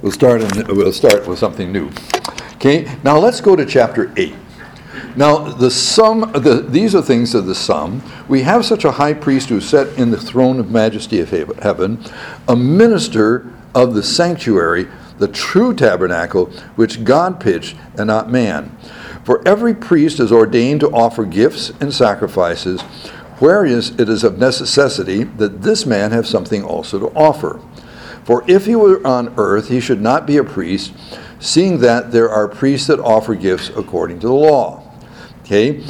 We'll start, in, we'll start with something new. Okay, now let's go to chapter 8. Now, the sum, the, these are things of the sum. We have such a high priest who sat in the throne of majesty of heaven, a minister of the sanctuary, the true tabernacle, which God pitched and not man. For every priest is ordained to offer gifts and sacrifices, whereas it is of necessity that this man have something also to offer. For if he were on earth, he should not be a priest, seeing that there are priests that offer gifts according to the law. Okay?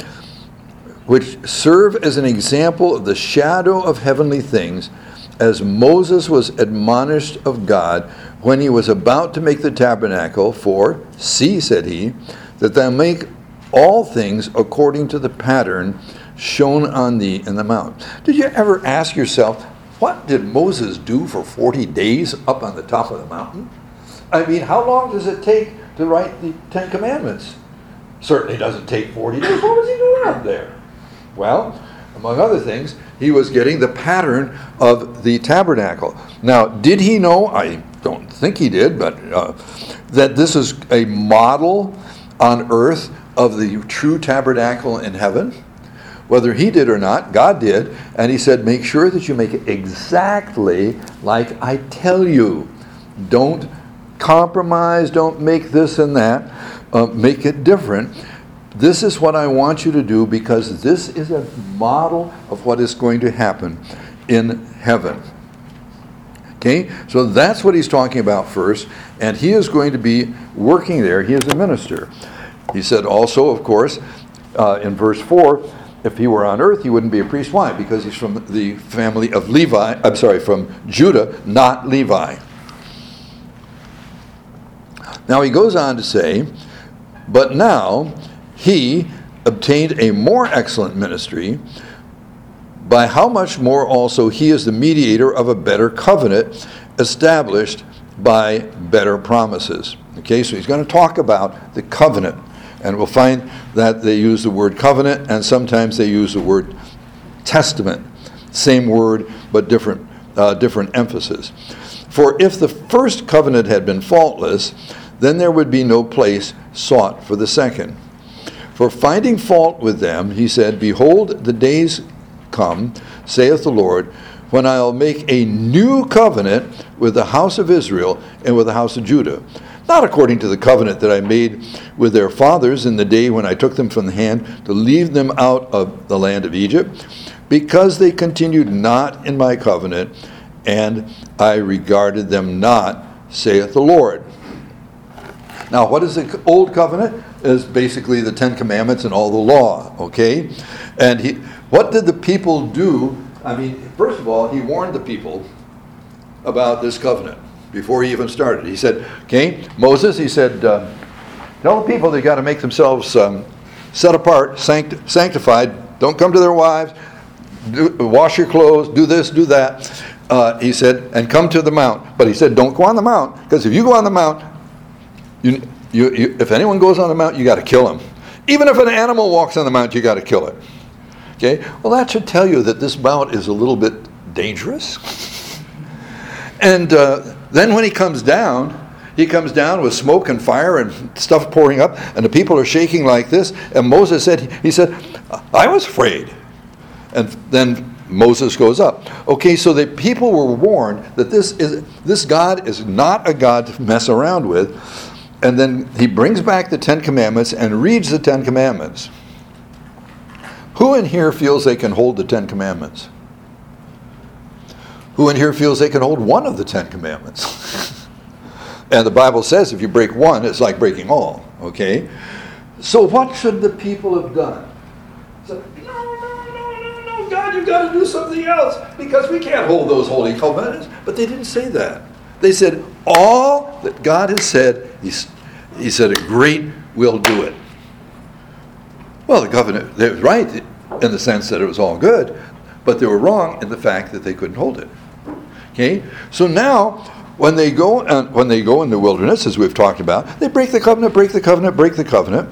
Which serve as an example of the shadow of heavenly things, as Moses was admonished of God when he was about to make the tabernacle. For, see, said he, that thou make all things according to the pattern shown on thee in the mount. Did you ever ask yourself, what did Moses do for 40 days up on the top of the mountain? I mean, how long does it take to write the Ten Commandments? Certainly doesn't take 40 days. What was he doing up there? Well, among other things, he was getting the pattern of the tabernacle. Now, did he know? I don't think he did, but uh, that this is a model on earth of the true tabernacle in heaven? Whether he did or not, God did, and he said, Make sure that you make it exactly like I tell you. Don't compromise, don't make this and that, uh, make it different. This is what I want you to do because this is a model of what is going to happen in heaven. Okay, so that's what he's talking about first, and he is going to be working there. He is a minister. He said also, of course, uh, in verse 4 if he were on earth, he wouldn't be a priest. Why? Because he's from the family of Levi, I'm sorry, from Judah, not Levi. Now he goes on to say, but now he obtained a more excellent ministry, by how much more also he is the mediator of a better covenant established by better promises. Okay, so he's going to talk about the covenant and we'll find that they use the word covenant and sometimes they use the word testament. Same word, but different, uh, different emphasis. For if the first covenant had been faultless, then there would be no place sought for the second. For finding fault with them, he said, Behold, the days come, saith the Lord, when I'll make a new covenant with the house of Israel and with the house of Judah not according to the covenant that I made with their fathers in the day when I took them from the hand to leave them out of the land of Egypt, because they continued not in my covenant, and I regarded them not, saith the Lord. Now, what is the old covenant? Is basically the Ten Commandments and all the law, okay? And he, what did the people do? I mean, first of all, he warned the people about this covenant before he even started. He said, okay, Moses, he said, uh, tell the people they got to make themselves um, set apart, sanct- sanctified. Don't come to their wives. Do, wash your clothes. Do this. Do that. Uh, he said, and come to the mount. But he said, don't go on the mount because if you go on the mount, you, you, you, if anyone goes on the mount, you got to kill him. Even if an animal walks on the mount, you got to kill it. Okay. Well, that should tell you that this mount is a little bit dangerous. And uh, then when he comes down, he comes down with smoke and fire and stuff pouring up, and the people are shaking like this. And Moses said, he said, I was afraid. And then Moses goes up. Okay, so the people were warned that this is this God is not a God to mess around with. And then he brings back the Ten Commandments and reads the Ten Commandments. Who in here feels they can hold the Ten Commandments? Who in here feels they can hold one of the Ten Commandments? and the Bible says if you break one, it's like breaking all. Okay? So what should the people have done? So, no, no, no, no, no, God, you've got to do something else because we can't hold those holy covenants. But they didn't say that. They said, all that God has said, he, he said, a great will do it. Well, the covenant, they were right in the sense that it was all good, but they were wrong in the fact that they couldn't hold it. Okay, so now when they go uh, when they go in the wilderness, as we've talked about, they break the covenant, break the covenant, break the covenant.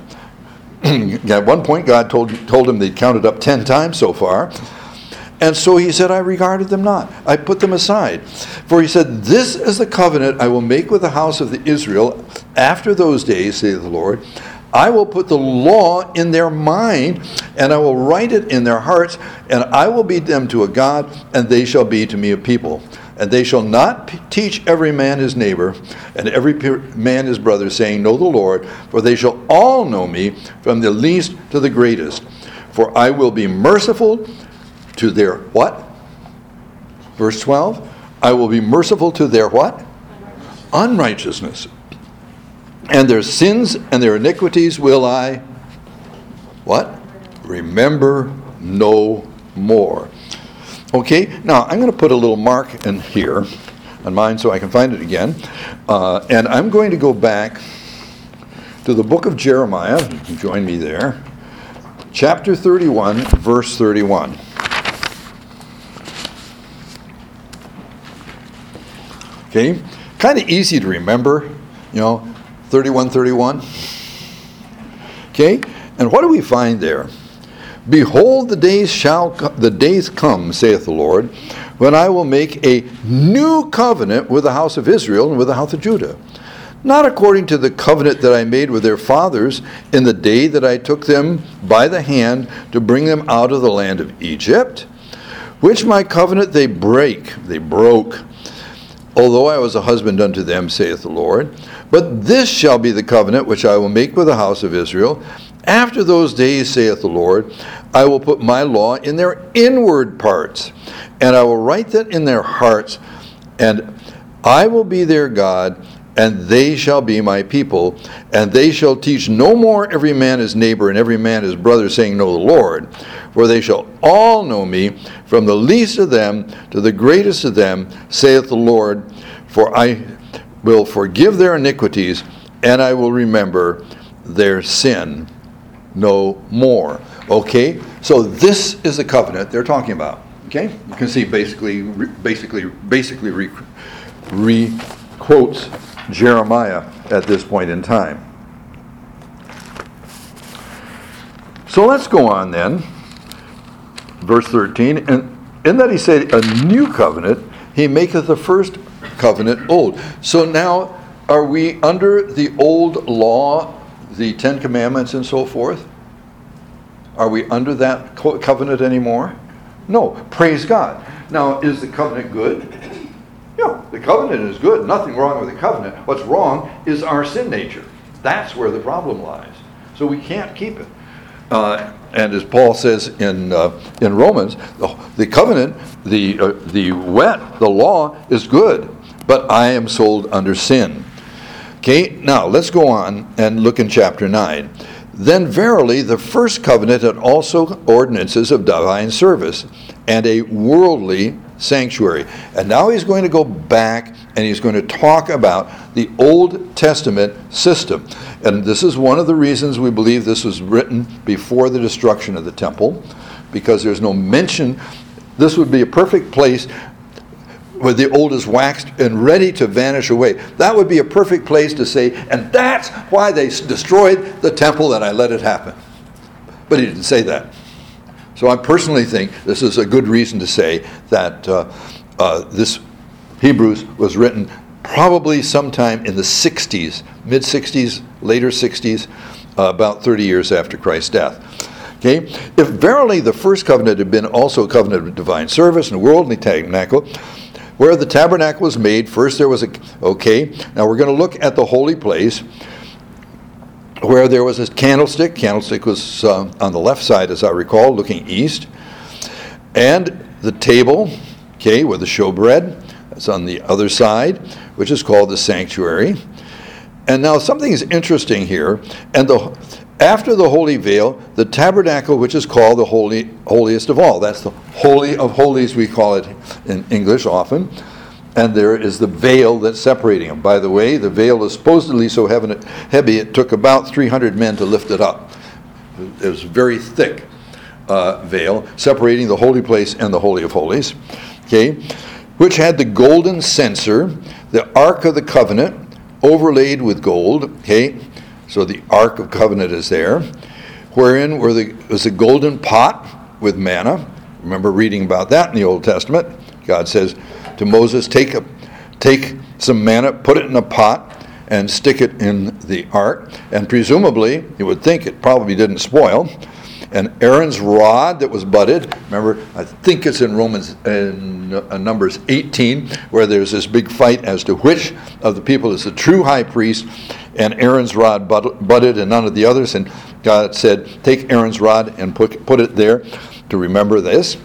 At one point, God told told them they'd counted up ten times so far, And so he said, I regarded them not. I put them aside. For he said, This is the covenant I will make with the house of the Israel after those days, saith the Lord. I will put the law in their mind, and I will write it in their hearts, and I will be them to a God, and they shall be to me a people. And they shall not p- teach every man his neighbor, and every man his brother, saying, Know the Lord, for they shall all know me, from the least to the greatest. For I will be merciful to their what? Verse 12. I will be merciful to their what? Unrighteousness. And their sins and their iniquities will I what? Remember no more. Okay, now I'm going to put a little mark in here on mine so I can find it again. Uh, and I'm going to go back to the book of Jeremiah. You can join me there. Chapter 31, verse 31. Okay, kind of easy to remember, you know, 3131. Okay, and what do we find there? Behold, the days shall the days come, saith the Lord, when I will make a new covenant with the house of Israel and with the house of Judah. Not according to the covenant that I made with their fathers in the day that I took them by the hand to bring them out of the land of Egypt, which my covenant they break, they broke, although I was a husband unto them, saith the Lord. But this shall be the covenant which I will make with the house of Israel. After those days, saith the Lord, I will put my law in their inward parts, and I will write that in their hearts, and I will be their God, and they shall be my people, and they shall teach no more every man his neighbor and every man his brother, saying, Know the Lord. For they shall all know me, from the least of them to the greatest of them, saith the Lord. For I will forgive their iniquities, and I will remember their sin no more. Okay? So this is the covenant they're talking about. Okay? You can see basically, basically, basically re, re quotes Jeremiah at this point in time. So let's go on then. Verse 13. And in that he said, A new covenant, he maketh the first covenant old. So now, are we under the old law, the Ten Commandments and so forth? Are we under that co- covenant anymore? No. Praise God. Now, is the covenant good? Yeah, the covenant is good. Nothing wrong with the covenant. What's wrong is our sin nature. That's where the problem lies. So we can't keep it. Uh, and as Paul says in uh, in Romans, the, the covenant, the uh, the wet, the law is good, but I am sold under sin. Okay, now let's go on and look in chapter nine. Then verily the first covenant had also ordinances of divine service and a worldly sanctuary. And now he's going to go back and he's going to talk about the Old Testament system. And this is one of the reasons we believe this was written before the destruction of the temple, because there's no mention. This would be a perfect place where the old is waxed and ready to vanish away. That would be a perfect place to say, and that's why they destroyed the temple and I let it happen. But he didn't say that. So I personally think this is a good reason to say that uh, uh, this Hebrews was written probably sometime in the 60s, mid 60s, later 60s, uh, about 30 years after Christ's death. Okay, if verily the first covenant had been also a covenant of divine service and worldly tabernacle, where the tabernacle was made, first there was a okay. Now we're going to look at the holy place where there was a candlestick. Candlestick was uh, on the left side, as I recall, looking east, and the table, okay, with the showbread. That's on the other side, which is called the sanctuary. And now something is interesting here. And the after the holy veil, the tabernacle, which is called the holy holiest of all. That's the holy of holies, we call it in English often. And there is the veil that's separating them. By the way, the veil is supposedly so heavy it took about 300 men to lift it up. It was a very thick uh, veil separating the holy place and the holy of holies. Okay, which had the golden censer, the ark of the covenant, overlaid with gold. Okay, so the ark of covenant is there, wherein were the, was a golden pot with manna, Remember reading about that in the Old Testament. God says to Moses, Take, a, take some manna, put it in a pot, and stick it in the ark. And presumably, you would think it probably didn't spoil. And Aaron's rod that was budded, remember, I think it's in Romans, in uh, Numbers 18, where there's this big fight as to which of the people is the true high priest. And Aaron's rod budded and none of the others. And God said, Take Aaron's rod and put, put it there to remember this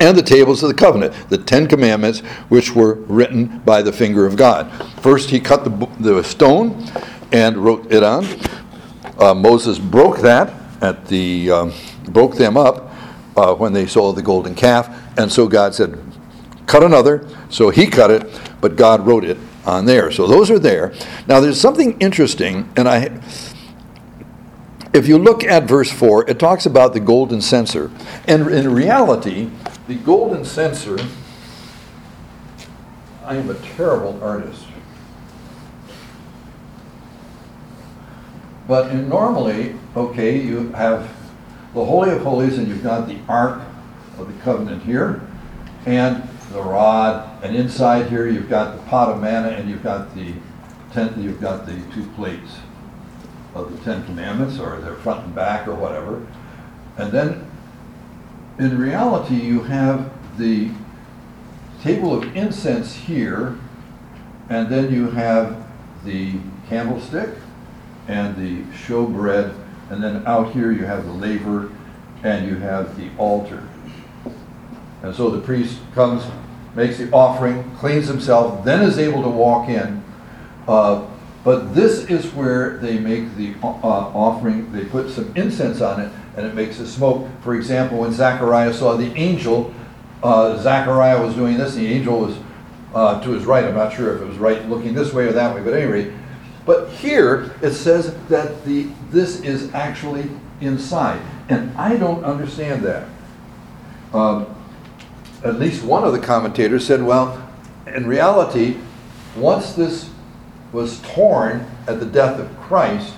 and the tables of the covenant, the Ten Commandments, which were written by the finger of God. First, he cut the, the stone and wrote it on. Uh, Moses broke that at the um, broke them up uh, when they saw the golden calf, and so God said, "Cut another." So he cut it, but God wrote it on there. So those are there. Now, there's something interesting, and I if you look at verse 4, it talks about the golden censer. And in reality, the golden censer, I am a terrible artist. But normally, okay, you have the Holy of Holies and you've got the Ark of the Covenant here, and the rod, and inside here you've got the pot of manna and you've got the tent, you've got the two plates of the Ten Commandments, or they're front and back or whatever. And then in reality, you have the table of incense here, and then you have the candlestick and the showbread, and then out here you have the laver and you have the altar. And so the priest comes, makes the offering, cleans himself, then is able to walk in. Uh, but this is where they make the uh, offering, they put some incense on it, and it makes a smoke. For example, when Zechariah saw the angel, uh, Zechariah was doing this, and the angel was uh, to his right. I'm not sure if it was right looking this way or that way, but anyway. But here it says that the this is actually inside, and I don't understand that. Um, at least one of the commentators said, well, in reality, once this was torn at the death of Christ,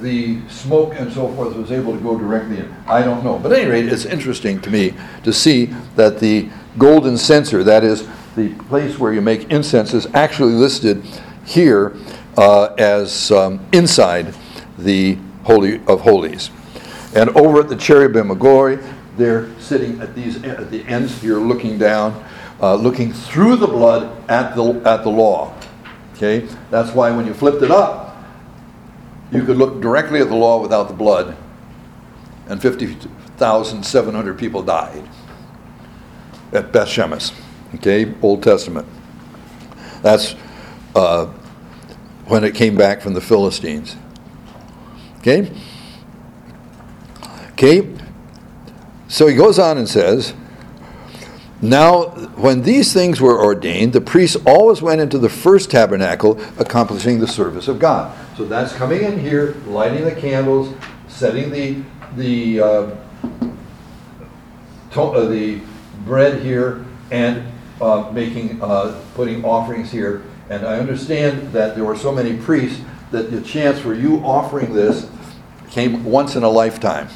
the smoke and so forth was able to go directly in. I don't know. But at any rate, it's interesting to me to see that the golden censer, that is the place where you make incense, is actually listed here uh, as um, inside the Holy of Holies. And over at the cherubim of glory, they're sitting at these at the ends here, looking down, uh, looking through the blood at the at the law. Okay? That's why when you flipped it up, you could look directly at the law without the blood, and 50,700 people died at Beth Shemesh. Okay? Old Testament. That's uh, when it came back from the Philistines. Okay? Okay? So he goes on and says, now, when these things were ordained, the priests always went into the first tabernacle, accomplishing the service of God. So that's coming in here, lighting the candles, setting the the uh, to, uh, the bread here, and uh, making uh, putting offerings here. And I understand that there were so many priests that the chance for you offering this came once in a lifetime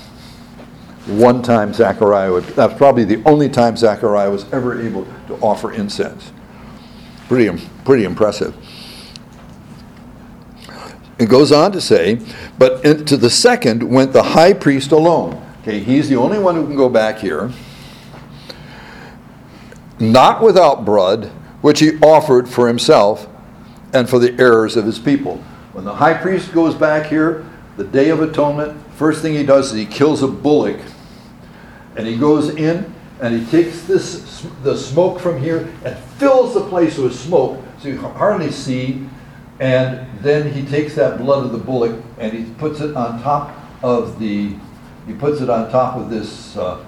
one time Zechariah would, that's probably the only time Zechariah was ever able to offer incense. Pretty, pretty impressive. It goes on to say, but into the second went the high priest alone. Okay, he's the only one who can go back here. Not without blood, which he offered for himself and for the errors of his people. When the high priest goes back here, the Day of Atonement, first thing he does is he kills a bullock and he goes in and he takes this the smoke from here and fills the place with smoke so you can hardly see. And then he takes that blood of the bullock and he puts it on top of the he puts it on top of this uh,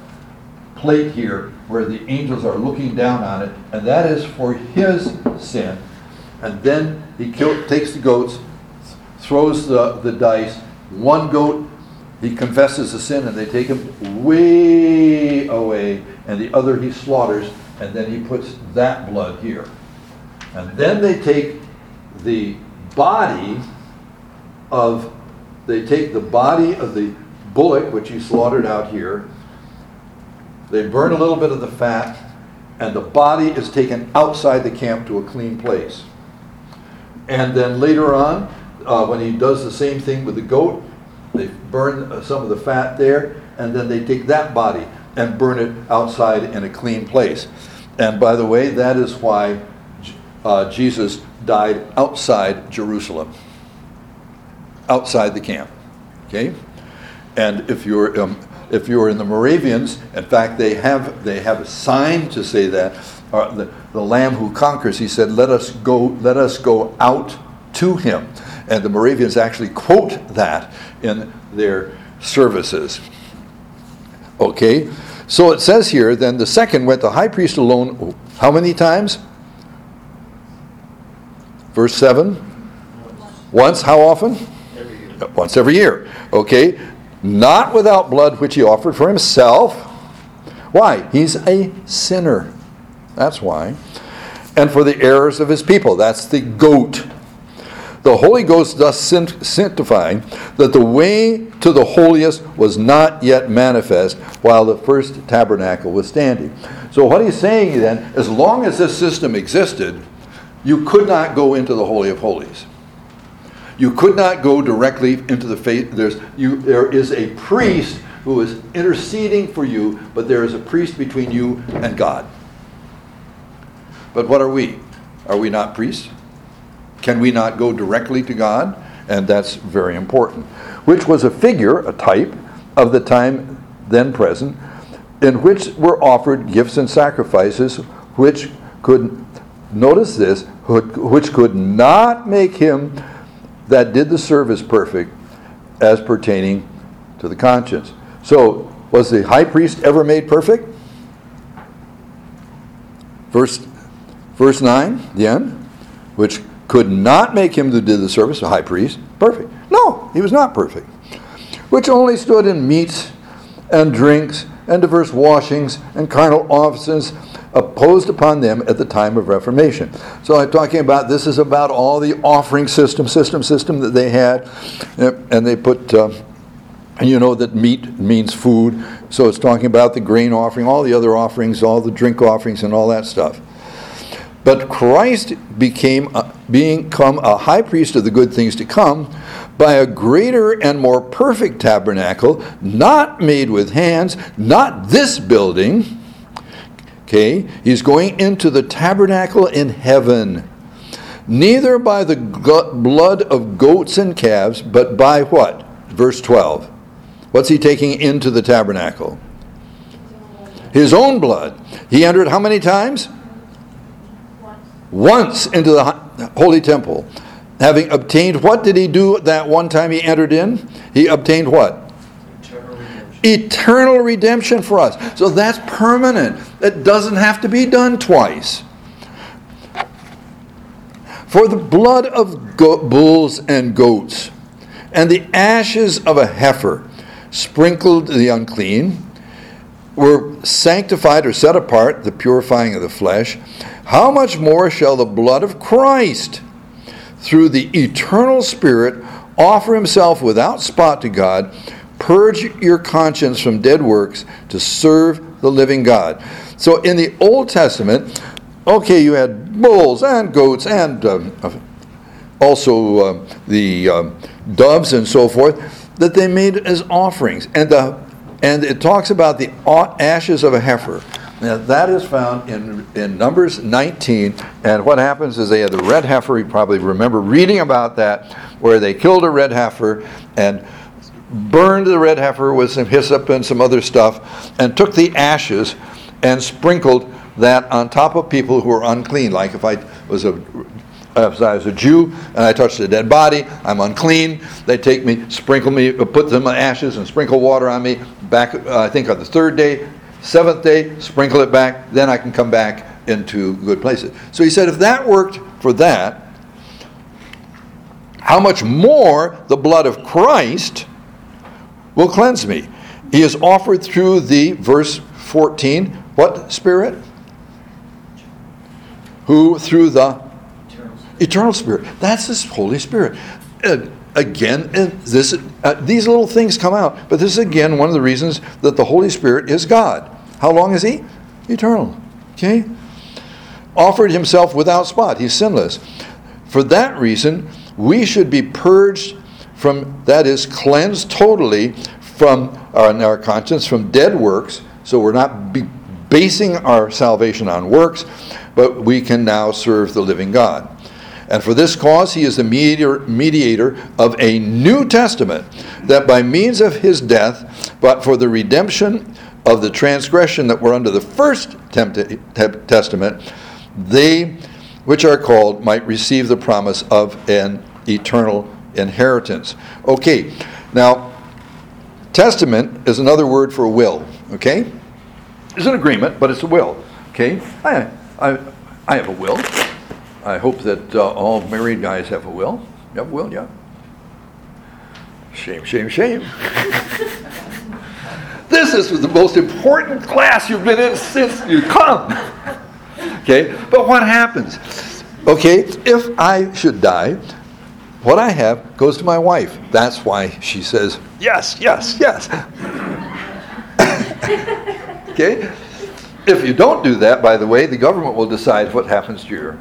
plate here where the angels are looking down on it. And that is for his sin. And then he kill, takes the goats throws the, the dice. One goat he confesses the sin and they take him way away, and the other he slaughters, and then he puts that blood here. And then they take the body of, they take the body of the bullock, which he slaughtered out here, they burn a little bit of the fat, and the body is taken outside the camp to a clean place. And then later on, uh, when he does the same thing with the goat, they burn uh, some of the fat there, and then they take that body and burn it outside in a clean place. And by the way, that is why uh, Jesus died outside Jerusalem, outside the camp. Okay, and if you're um, if you're in the Moravians, in fact, they have they have a sign to say that uh, the, the Lamb who conquers. He said, "Let us go, let us go out to Him," and the Moravians actually quote that in their services. Okay, so it says here. Then the second went the high priest alone. How many times? Verse seven. Once. How often? Every. Once every year. Okay not without blood which he offered for himself. Why? He's a sinner. That's why. And for the errors of his people. That's the goat. The Holy Ghost thus sanctifying that the way to the holiest was not yet manifest while the first tabernacle was standing. So, what he's saying then, as long as this system existed, you could not go into the Holy of Holies. You could not go directly into the faith. There's, you, there is a priest who is interceding for you, but there is a priest between you and God. But what are we? Are we not priests? Can we not go directly to God? And that's very important. Which was a figure, a type, of the time then present, in which were offered gifts and sacrifices, which could, notice this, which could not make him that did the service perfect as pertaining to the conscience. So, was the high priest ever made perfect? Verse, verse 9, the end, which could not make him that did the service, the high priest, perfect. No, he was not perfect. Which only stood in meats and drinks and diverse washings and carnal offices opposed upon them at the time of Reformation. So I'm talking about this is about all the offering system, system, system that they had, and they put. Uh, you know that meat means food, so it's talking about the grain offering, all the other offerings, all the drink offerings, and all that stuff. But Christ became a, become a high priest of the good things to come by a greater and more perfect tabernacle, not made with hands, not this building Okay? He's going into the tabernacle in heaven. Neither by the blood of goats and calves, but by what? Verse 12. What's he taking into the tabernacle? His own blood. He entered how many times? Once into the holy temple. Having obtained, what did he do that one time he entered in? He obtained what? eternal redemption for us. So that's permanent. It doesn't have to be done twice. For the blood of go- bulls and goats and the ashes of a heifer sprinkled the unclean were sanctified or set apart, the purifying of the flesh. How much more shall the blood of Christ, through the eternal Spirit, offer himself without spot to God? Purge your conscience from dead works to serve the living God. So in the Old Testament, okay, you had bulls and goats and um, also uh, the um, doves and so forth that they made as offerings. And, the, and it talks about the ashes of a heifer. Now, that is found in, in Numbers 19. And what happens is they had the red heifer. You probably remember reading about that, where they killed a red heifer and burned the red heifer with some hyssop and some other stuff, and took the ashes and sprinkled that on top of people who were unclean. Like if I was a if I was a Jew and I touched a dead body, I'm unclean. They take me, sprinkle me, put them in ashes and sprinkle water on me. Back, uh, I think on the third day, seventh day, sprinkle it back. Then I can come back into good places. So he said, if that worked for that, how much more the blood of Christ will cleanse me. He is offered through the, verse 14, what spirit? Who through the eternal spirit. That's this Holy Spirit. Uh, again, uh, this, uh, these little things come out, but this is again one of the reasons that the Holy Spirit is God. How long is he? Eternal. Okay? Offered himself without spot. He's sinless. For that reason, we should be purged from, that is, cleansed totally from our, our conscience, from dead works. So we're not be basing our salvation on works, but we can now serve the living God. And for this cause, he is the mediator, of a New Testament, that by means of his death, but for the redemption of the transgression that were under the first testament, they which are called might receive the promise of an eternal inheritance. Okay, now, testament is another word for will, okay? It's an agreement, but it's a will, okay? I, I, I have a will. I hope that uh, all married guys have a will. You have a will, yeah? Shame, shame, shame. this is the most important class you've been in since you come. okay, but what happens? Okay, if I should die, what I have goes to my wife. That's why she says, yes, yes, yes. okay? If you don't do that, by the way, the government will decide what happens to your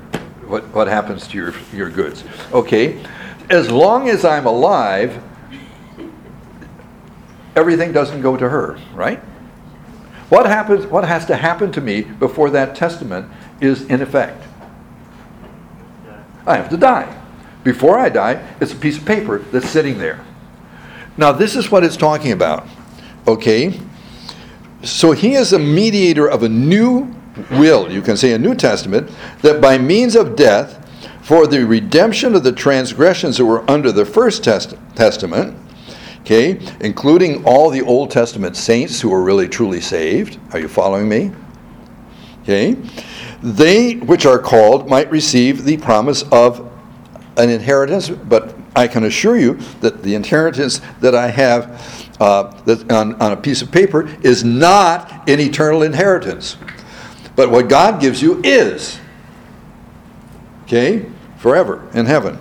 what, what happens to your, your goods. Okay? As long as I'm alive, everything doesn't go to her, right? What happens what has to happen to me before that testament is in effect? I have to die. Before I die, it's a piece of paper that's sitting there. Now, this is what it's talking about. Okay? So he is a mediator of a new will, you can say in New Testament, that by means of death, for the redemption of the transgressions that were under the First test- Testament, okay, including all the Old Testament saints who were really truly saved. Are you following me? Okay. They which are called might receive the promise of an inheritance, but I can assure you that the inheritance that I have uh, that on, on a piece of paper is not an eternal inheritance. But what God gives you is. Okay? Forever in heaven.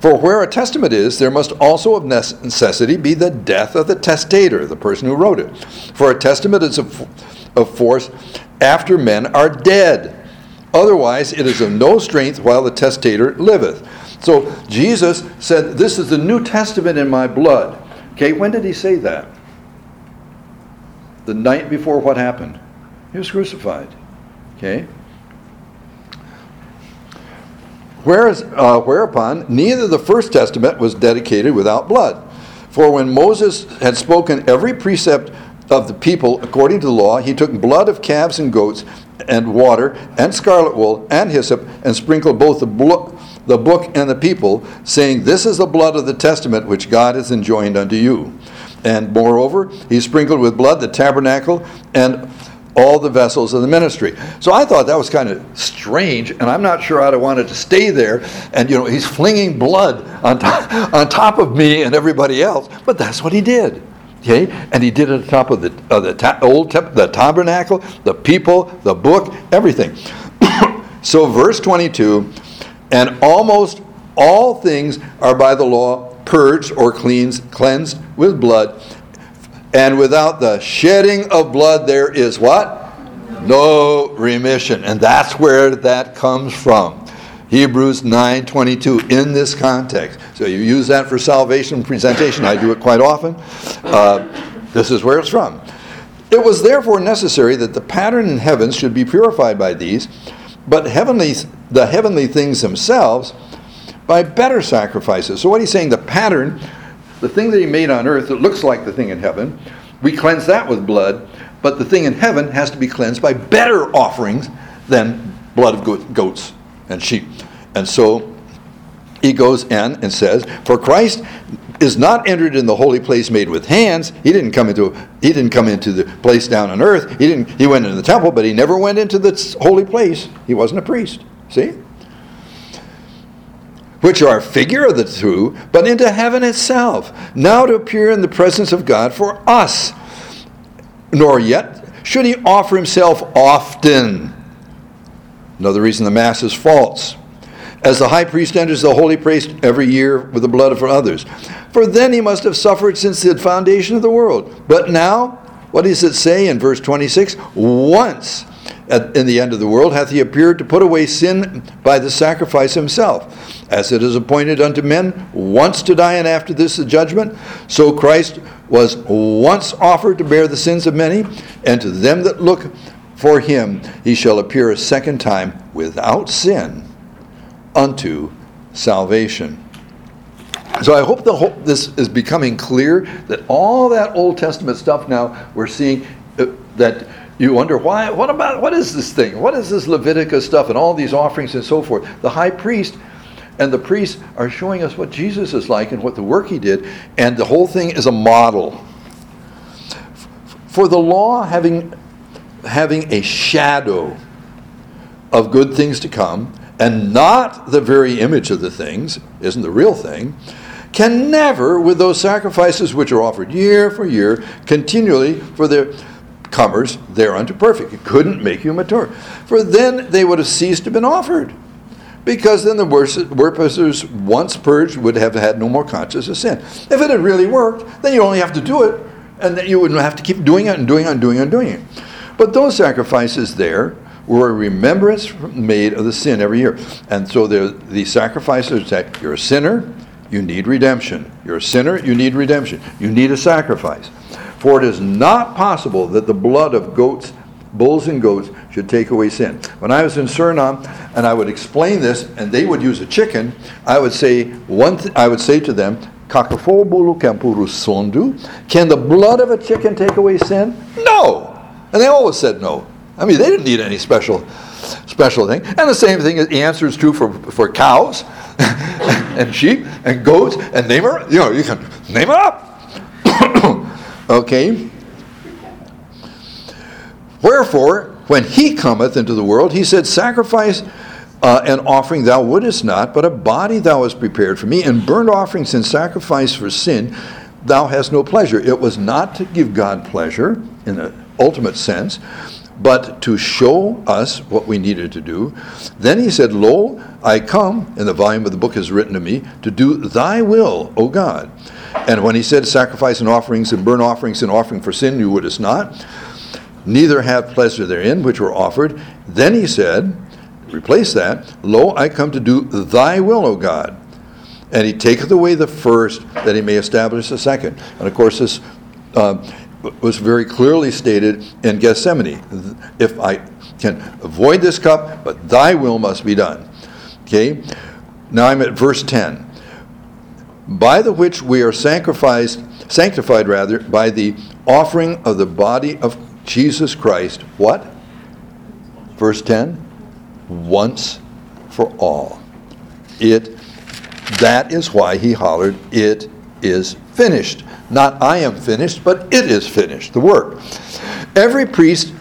For where a testament is, there must also of necessity be the death of the testator, the person who wrote it. For a testament is of, force after men are dead. Otherwise, it is of no strength while the testator liveth. So Jesus said, This is the New Testament in my blood. Okay, when did he say that? The night before what happened? He was crucified. Okay? Whereas, uh, whereupon, neither the First Testament was dedicated without blood. For when Moses had spoken every precept of the people according to the law, he took blood of calves and goats, and water, and scarlet wool, and hyssop, and sprinkled both the, blo- the book and the people, saying, This is the blood of the testament which God has enjoined unto you. And moreover, he sprinkled with blood the tabernacle and all the vessels of the ministry. So I thought that was kind of strange, and I'm not sure I'd have wanted to stay there. And you know, he's flinging blood on top, on top of me and everybody else. But that's what he did. Okay, and he did it on top of the of the ta- old the tabernacle, the people, the book, everything. so verse 22, and almost all things are by the law purged or cleansed, cleansed with blood and without the shedding of blood, there is what? No remission. And that's where that comes from. Hebrews 9:22 in this context. So you use that for salvation presentation. I do it quite often. Uh, this is where it's from. It was therefore necessary that the pattern in heavens should be purified by these, but heavenly, the heavenly things themselves by better sacrifices. So what he's saying, the pattern the thing that he made on earth that looks like the thing in heaven, we cleanse that with blood, but the thing in heaven has to be cleansed by better offerings than blood of goats and sheep. And so he goes in and says, For Christ is not entered in the holy place made with hands. He didn't come into he didn't come into the place down on earth. He didn't he went into the temple, but he never went into the holy place. He wasn't a priest. See? Which are a figure of the two, but into heaven itself, now to appear in the presence of God for us. Nor yet should he offer himself often. Another reason the Mass is false. As the high priest enters the holy place every year with the blood of others. For then he must have suffered since the foundation of the world. But now What does it say in verse 26? Once at, in the end of the world hath he appeared to put away sin by the sacrifice himself. As it is appointed unto men once to die, and after this the judgment, so Christ was once offered to bear the sins of many, and to them that look for him he shall appear a second time without sin unto salvation. So I hope the whole, this is becoming clear that all that Old Testament stuff now we're seeing uh, that you wonder why what about what is this thing? What is this leviticus stuff and all these offerings and so forth? The high priest and the priests are showing us what jesus is like and what the work he did and the whole thing is a model. For the law having having a shadow of good things to come and not the very image of the things isn't the real thing can never with those sacrifices which are offered year for year continually for their comers thereunto perfect. It couldn't make you mature. For then they would have ceased to have been offered. Because then the worshippers, once purged, would have had no more conscience of sin. If it had really worked, then you only have to do it, and then you wouldn't have to keep doing it and doing it and doing it and doing it. But those sacrifices there were a remembrance made of the sin every year. And so the sacrifices that you're a sinner, you need redemption. You're a sinner, you need redemption. You need a sacrifice. For it is not possible that the blood of goats, bulls and goats, should take away sin. When I was in Suriname and I would explain this, and they would use a chicken, I would say one. Th- I would say to them, "Kakafobulu kampuru sondu." Can the blood of a chicken take away sin? No, and they always said no. I mean, they didn't need any special special thing. And the same thing, the answer is true for, for cows and sheep and goats and name her, you know, you can name it up. Okay? Wherefore, when he cometh into the world, he said, Sacrifice uh, and offering thou wouldest not, but a body thou hast prepared for me, and burnt offerings and sacrifice for sin thou hast no pleasure. It was not to give God pleasure in the ultimate sense, but to show us what we needed to do. Then he said, Lo, I come, and the volume of the book is written to me, to do thy will, O God. And when he said, Sacrifice and offerings and burnt offerings and offering for sin, you wouldest not, neither have pleasure therein, which were offered. Then he said, Replace that, Lo, I come to do thy will, O God. And he taketh away the first, that he may establish the second. And of course, this uh, was very clearly stated in Gethsemane. If I can avoid this cup, but thy will must be done. Okay? Now I'm at verse 10 by the which we are sanctified, sanctified rather, by the offering of the body of Jesus Christ. What? Verse 10 once for all. It that is why he hollered, It is finished. Not I am finished, but it is finished, the work. Every priest,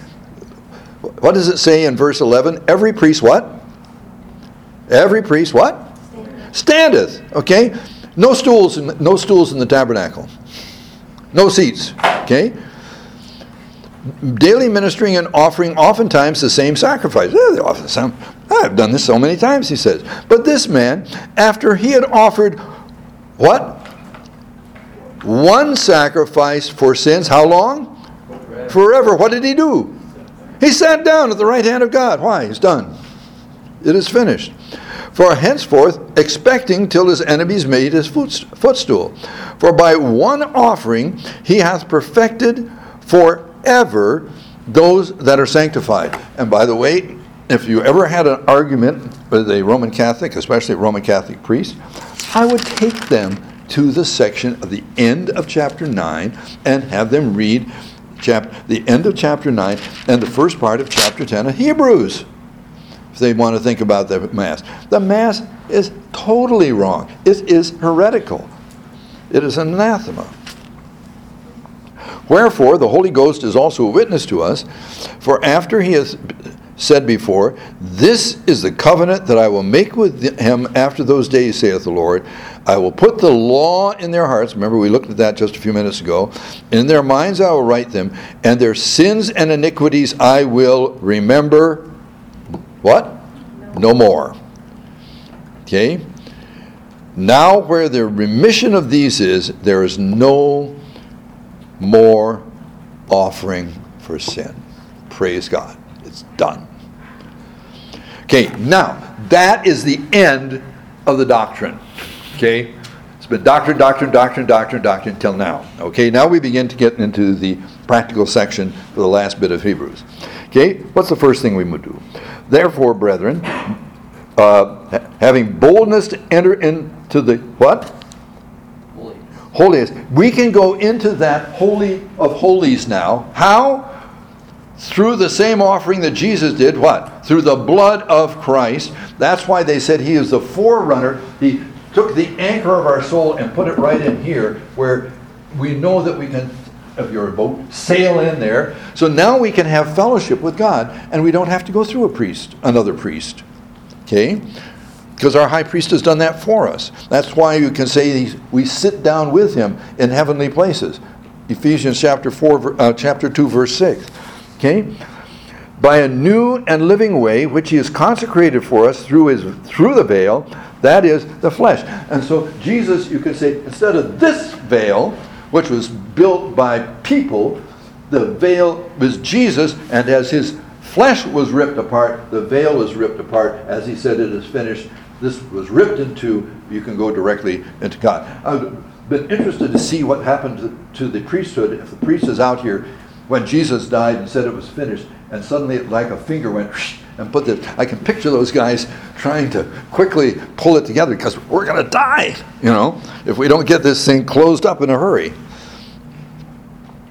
what does it say in verse 11? Every priest what? Every priest what? Standeth. Okay? No stools, in, no stools in the tabernacle. No seats. Okay? Daily ministering and offering oftentimes the same sacrifice. Eh, they offer the same. I've done this so many times, he says. But this man, after he had offered what? One sacrifice for sins. How long? Forever. Forever. What did he do? He sat down at the right hand of God. Why? He's done. It is finished for henceforth expecting till his enemies made his footstool. For by one offering he hath perfected forever those that are sanctified. And by the way, if you ever had an argument with a Roman Catholic, especially a Roman Catholic priest, I would take them to the section of the end of chapter 9 and have them read chap- the end of chapter 9 and the first part of chapter 10 of Hebrews they want to think about the Mass. The Mass is totally wrong. It is heretical. It is anathema. Wherefore, the Holy Ghost is also a witness to us, for after he has said before, This is the covenant that I will make with him after those days, saith the Lord. I will put the law in their hearts. Remember, we looked at that just a few minutes ago. In their minds I will write them, and their sins and iniquities I will remember what? No more. Okay? Now, where the remission of these is, there is no more offering for sin. Praise God. It's done. Okay, now that is the end of the doctrine. Okay? It's been doctrine, doctrine, doctrine, doctrine, doctrine until now. Okay, now we begin to get into the practical section for the last bit of Hebrews. Okay, what's the first thing we would do? Therefore, brethren, uh, having boldness to enter into the what? Holiness. We can go into that holy of holies now. How? Through the same offering that Jesus did. What? Through the blood of Christ. That's why they said he is the forerunner. He took the anchor of our soul and put it right in here, where we know that we can, if you're boat, sail in there. So now we can have fellowship with God, and we don't have to go through a priest, another priest. Okay? Because our high priest has done that for us. That's why you can say we sit down with him in heavenly places. Ephesians chapter 4, uh, chapter 2, verse 6. Okay? By a new and living way, which he has consecrated for us through his through the veil, that is the flesh. And so Jesus, you can say, instead of this veil, which was built by people, the veil was Jesus, and as his flesh was ripped apart, the veil was ripped apart. As he said, it is finished. This was ripped in two. You can go directly into God. I've been interested to see what happened to the priesthood. If the priest is out here when Jesus died and said it was finished, and suddenly, like a finger went and put the. I can picture those guys trying to quickly pull it together because we're going to die, you know, if we don't get this thing closed up in a hurry.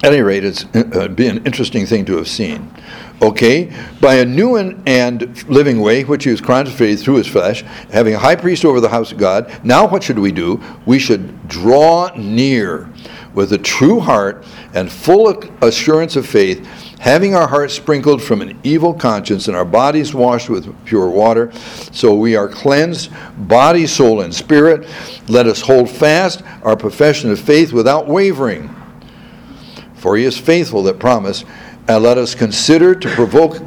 At any rate, it's uh, be an interesting thing to have seen. Okay, by a new and living way, which he was consecrated through his flesh, having a high priest over the house of God. Now, what should we do? We should draw near with a true heart and full assurance of faith, having our hearts sprinkled from an evil conscience and our bodies washed with pure water, so we are cleansed, body, soul, and spirit. Let us hold fast our profession of faith without wavering. For he is faithful that promised and let us consider to provoke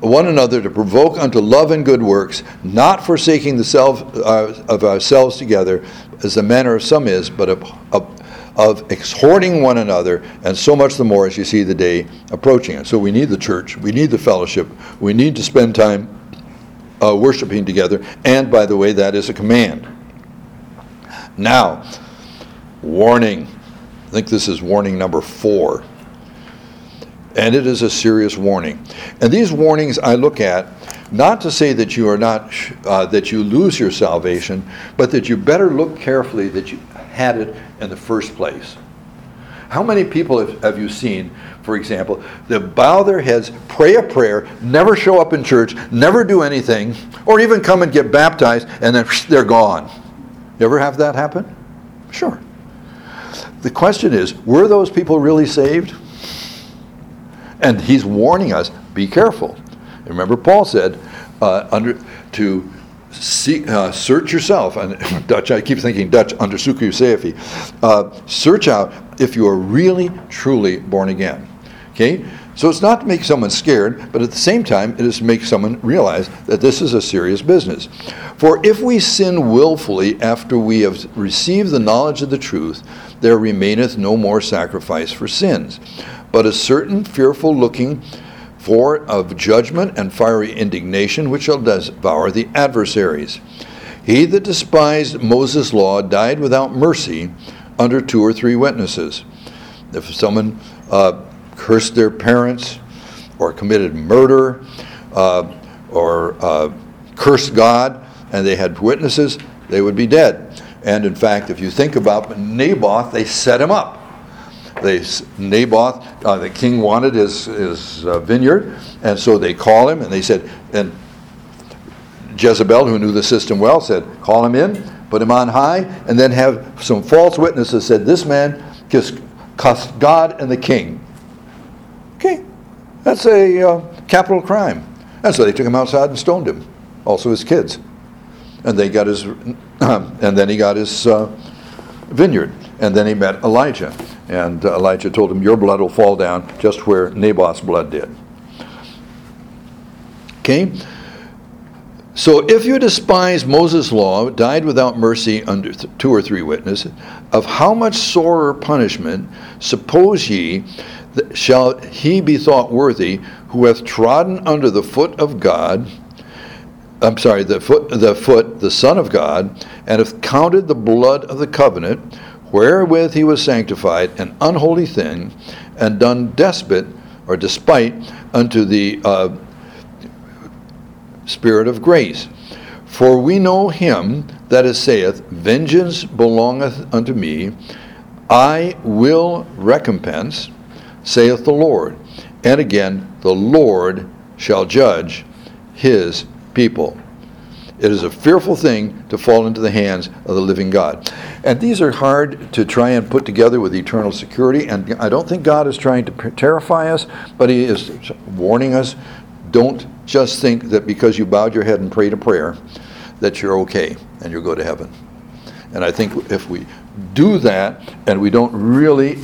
one another to provoke unto love and good works, not forsaking the self uh, of ourselves together, as the manner of some is, but of, of, of, exhorting one another, and so much the more as you see the day approaching. So we need the church, we need the fellowship, we need to spend time uh, worshiping together, and by the way, that is a command. Now, warning. I think this is warning number four and it is a serious warning. And these warnings I look at not to say that you are not uh, that you lose your salvation, but that you better look carefully that you had it in the first place. How many people have, have you seen, for example, that bow their heads, pray a prayer, never show up in church, never do anything, or even come and get baptized, and then they're gone? You ever have that happen? Sure. The question is, were those people really saved? And he's warning us be careful. Remember, Paul said uh, under, to uh, search yourself. And Dutch, I keep thinking Dutch, under uzelf. Uh, search out if you are really, truly born again. Okay? So it's not to make someone scared, but at the same time, it is to make someone realize that this is a serious business. For if we sin willfully after we have received the knowledge of the truth, there remaineth no more sacrifice for sins but a certain fearful looking for of judgment and fiery indignation which shall devour the adversaries. He that despised Moses' law died without mercy under two or three witnesses. If someone uh, cursed their parents, or committed murder, uh, or uh, cursed God, and they had witnesses, they would be dead. And in fact, if you think about Naboth, they set him up they Naboth, uh, the king wanted his his uh, vineyard, and so they call him and they said, and Jezebel, who knew the system well, said, call him in, put him on high, and then have some false witnesses said, this man just cussed God and the king. Okay, that's a uh, capital crime. And so they took him outside and stoned him, also his kids, and they got his, and then he got his uh, vineyard, and then he met Elijah. And Elijah told him, Your blood will fall down just where Naboth's blood did. Okay? So if you despise Moses' law, died without mercy under th- two or three witnesses, of how much sorer punishment suppose ye shall he be thought worthy who hath trodden under the foot of God? I'm sorry, the foot, the foot, the Son of God, and hath counted the blood of the covenant, wherewith he was sanctified, an unholy thing, and done despot or despite unto the uh, Spirit of grace. For we know him that saith, Vengeance belongeth unto me, I will recompense, saith the Lord. And again, the Lord shall judge his people. It is a fearful thing to fall into the hands of the living God. And these are hard to try and put together with eternal security. And I don't think God is trying to terrify us, but He is warning us don't just think that because you bowed your head and prayed a prayer that you're okay and you'll go to heaven. And I think if we do that and we don't really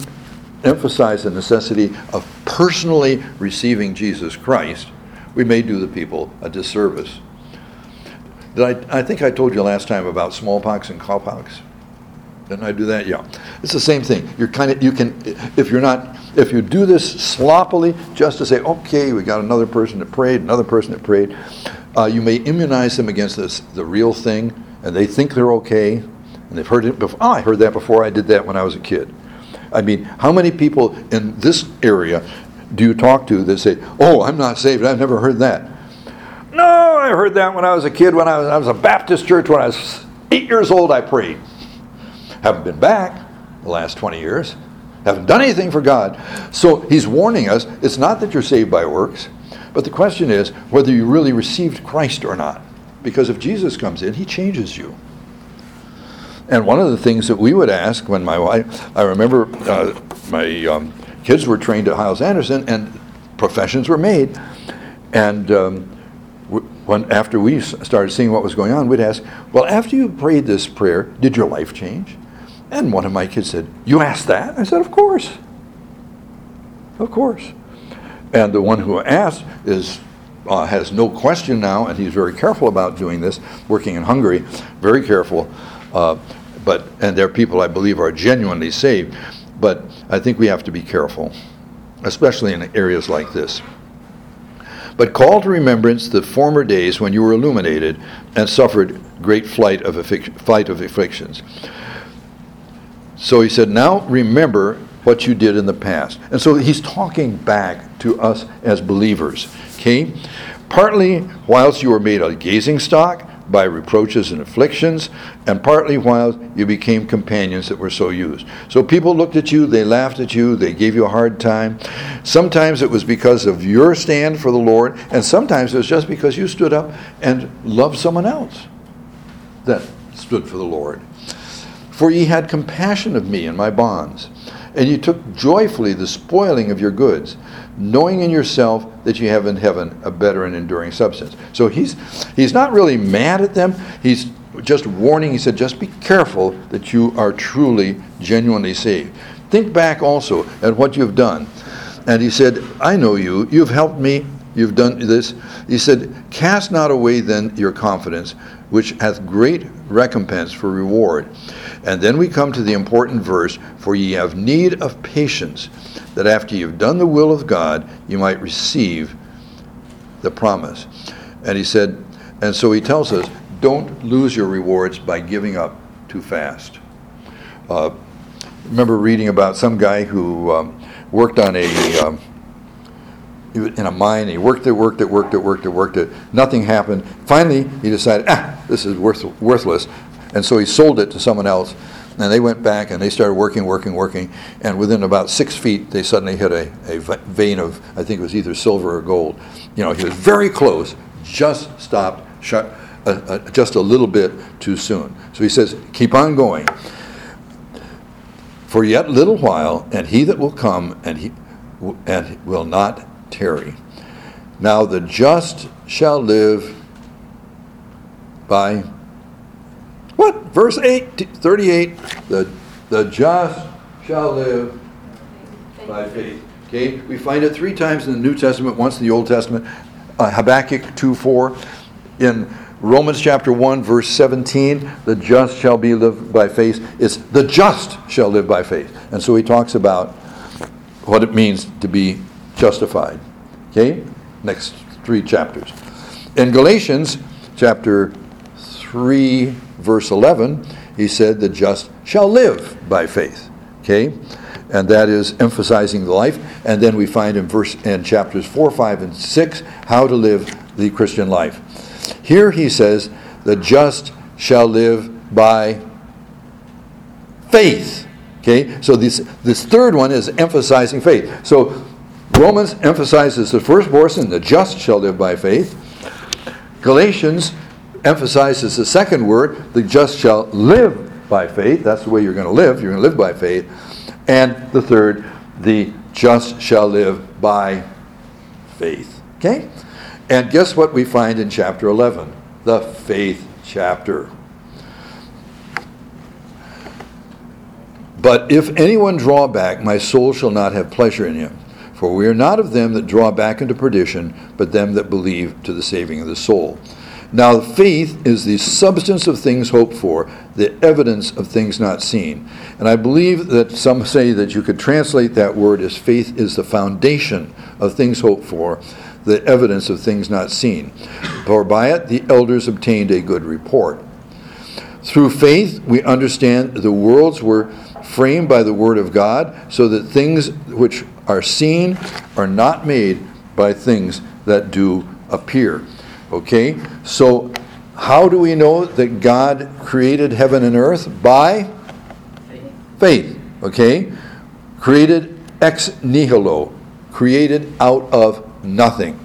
emphasize the necessity of personally receiving Jesus Christ, we may do the people a disservice. Did I, I think I told you last time about smallpox and cowpox. Didn't I do that? Yeah. It's the same thing. You're kind of you can if you're not if you do this sloppily just to say okay we got another person that prayed another person that prayed, uh, you may immunize them against this the real thing and they think they're okay and they've heard it before. Oh, I heard that before. I did that when I was a kid. I mean, how many people in this area do you talk to that say, "Oh, I'm not saved. I've never heard that." No, I heard that when I was a kid. When I was, I was a Baptist church when I was eight years old. I prayed. Haven't been back the last 20 years. Haven't done anything for God. So he's warning us. It's not that you're saved by works, but the question is whether you really received Christ or not. Because if Jesus comes in, he changes you. And one of the things that we would ask when my wife, I remember uh, my um, kids were trained at Hyles Anderson and professions were made. And um, when, after we started seeing what was going on, we'd ask, Well, after you prayed this prayer, did your life change? And one of my kids said, You asked that? I said, Of course. Of course. And the one who asked is uh, has no question now, and he's very careful about doing this, working in Hungary, very careful. Uh, but and there are people I believe are genuinely saved, but I think we have to be careful, especially in areas like this. But call to remembrance the former days when you were illuminated and suffered great flight of, affic- flight of afflictions. So he said, Now remember what you did in the past. And so he's talking back to us as believers. Okay? Partly whilst you were made a gazing stock, by reproaches and afflictions, and partly while you became companions that were so used. So people looked at you, they laughed at you, they gave you a hard time. Sometimes it was because of your stand for the Lord, and sometimes it was just because you stood up and loved someone else that stood for the Lord. For ye had compassion of me and my bonds, and you took joyfully the spoiling of your goods knowing in yourself that you have in heaven a better and enduring substance. So he's he's not really mad at them. He's just warning. He said, just be careful that you are truly, genuinely saved. Think back also at what you've done. And he said, I know you. You've helped me. You've done this. He said, Cast not away then your confidence, which hath great recompense for reward. And then we come to the important verse For ye have need of patience that after you've done the will of God, you might receive the promise. And he said, and so he tells us, don't lose your rewards by giving up too fast. Uh, remember reading about some guy who um, worked on a um, in a mine. He worked it, worked it, worked it, worked it, worked it. Nothing happened. Finally, he decided, ah, this is worth, worthless, and so he sold it to someone else. And they went back and they started working, working, working. And within about six feet, they suddenly hit a, a vein of, I think it was either silver or gold. You know, he was very close, just stopped, shut, uh, uh, just a little bit too soon. So he says, keep on going. For yet little while, and he that will come, and he and will not tarry. Now the just shall live by what? Verse 8, 38, the, the just shall live by faith. Okay, we find it three times in the New Testament, once in the Old Testament, uh, Habakkuk 2 4. In Romans chapter 1, verse 17, the just shall be lived by faith. It's the just shall live by faith. And so he talks about what it means to be justified. Okay? Next three chapters. In Galatians chapter 3, verse 11, he said, The just shall live by faith. Okay? And that is emphasizing the life. And then we find in verse in chapters 4, 5, and 6 how to live the Christian life. Here he says, The just shall live by faith. Okay? So this, this third one is emphasizing faith. So Romans emphasizes the first portion, the just shall live by faith. Galatians emphasizes the second word, the just shall live by faith. That's the way you're going to live. You're going to live by faith. And the third, the just shall live by faith. Okay? And guess what we find in chapter 11? The faith chapter. But if anyone draw back, my soul shall not have pleasure in him. For we are not of them that draw back into perdition, but them that believe to the saving of the soul. Now, faith is the substance of things hoped for, the evidence of things not seen. And I believe that some say that you could translate that word as faith is the foundation of things hoped for, the evidence of things not seen. For by it the elders obtained a good report. Through faith, we understand the worlds were framed by the Word of God, so that things which are seen are not made by things that do appear. Okay? So, how do we know that God created heaven and earth? By faith. Okay? Created ex nihilo, created out of nothing.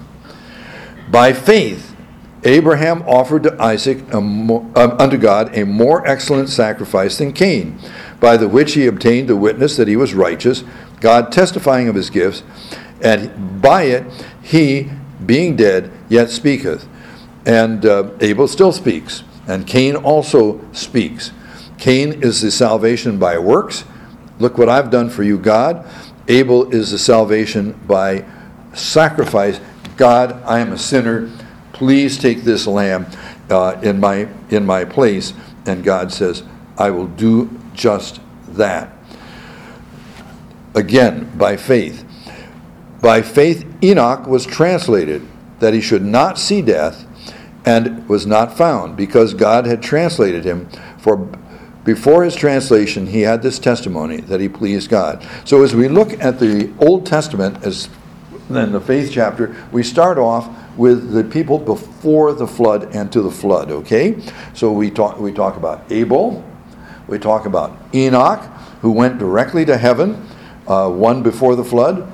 By faith, Abraham offered to Isaac um, unto God a more excellent sacrifice than Cain, by the which he obtained the witness that he was righteous, God testifying of his gifts, and by it he, being dead, yet speaketh. And uh, Abel still speaks, and Cain also speaks. Cain is the salvation by works. Look what I've done for you, God. Abel is the salvation by sacrifice. God, I am a sinner. Please take this lamb uh, in my in my place. And God says, I will do just that. Again, by faith. By faith, Enoch was translated that he should not see death and was not found because God had translated him. For before his translation, he had this testimony that he pleased God. So as we look at the Old Testament, as in the faith chapter, we start off with the people before the flood and to the flood. Okay, so we talk we talk about Abel, we talk about Enoch, who went directly to heaven, uh, one before the flood,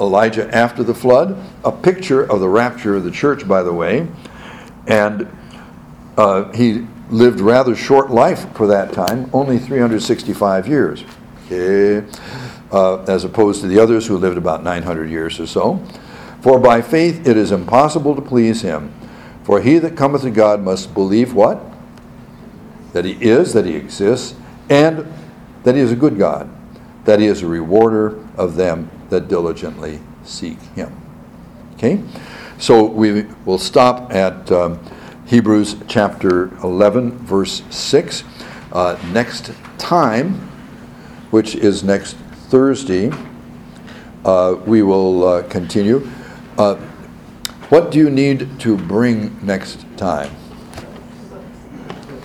Elijah after the flood, a picture of the rapture of the church, by the way, and uh, he lived rather short life for that time, only 365 years. Okay uh, as opposed to the others who lived about 900 years or so. For by faith it is impossible to please him. For he that cometh to God must believe what? That he is, that he exists, and that he is a good God, that he is a rewarder of them that diligently seek him. Okay? So we will stop at um, Hebrews chapter 11, verse 6. Uh, next time, which is next Thursday, uh, we will uh, continue. Uh, what do you need to bring next time?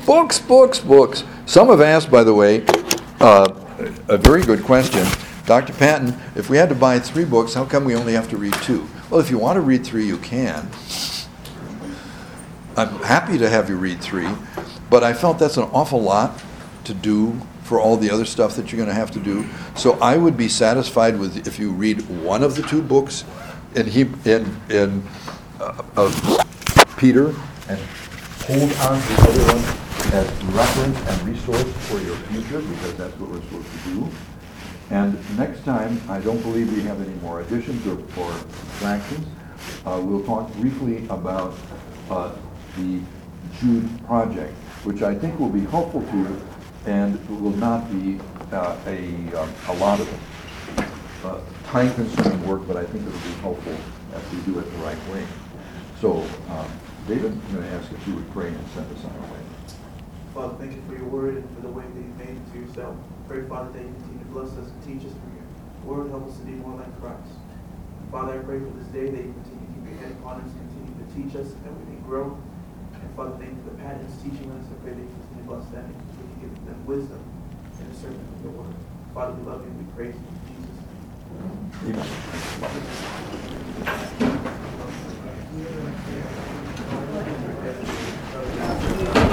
Books, books, books. Some have asked, by the way, uh, a very good question. Dr. Patton, if we had to buy three books, how come we only have to read two? Well, if you want to read three, you can. I'm happy to have you read three, but I felt that's an awful lot to do for all the other stuff that you're going to have to do. So I would be satisfied with if you read one of the two books in he in in uh, of Peter and hold on to the other one as reference and resource for your future because that's what we're supposed to do. And next time, I don't believe we have any more additions or, or subtractions. Uh, we'll talk briefly about uh, the Jude project, which I think will be helpful to you and will not be uh, a, um, a lot of uh, time-consuming work, but I think it'll be helpful if we do it the right way. So um, David, I'm going to ask if you would pray and send us on our way. Father, thank you for your word and for the way that you've made it to yourself. Pray, Father, that you continue to bless us and teach us from your word. Help us to be more like Christ. Father, I pray for this day that you continue to keep your hand upon us, continue to teach us, and that we may grow. And Father, thank you for the Pattons teaching us. I pray that you continue to bless them and continue to give them wisdom in the sermon of your word. Father, we love you and we praise you in Jesus' name. Amen. We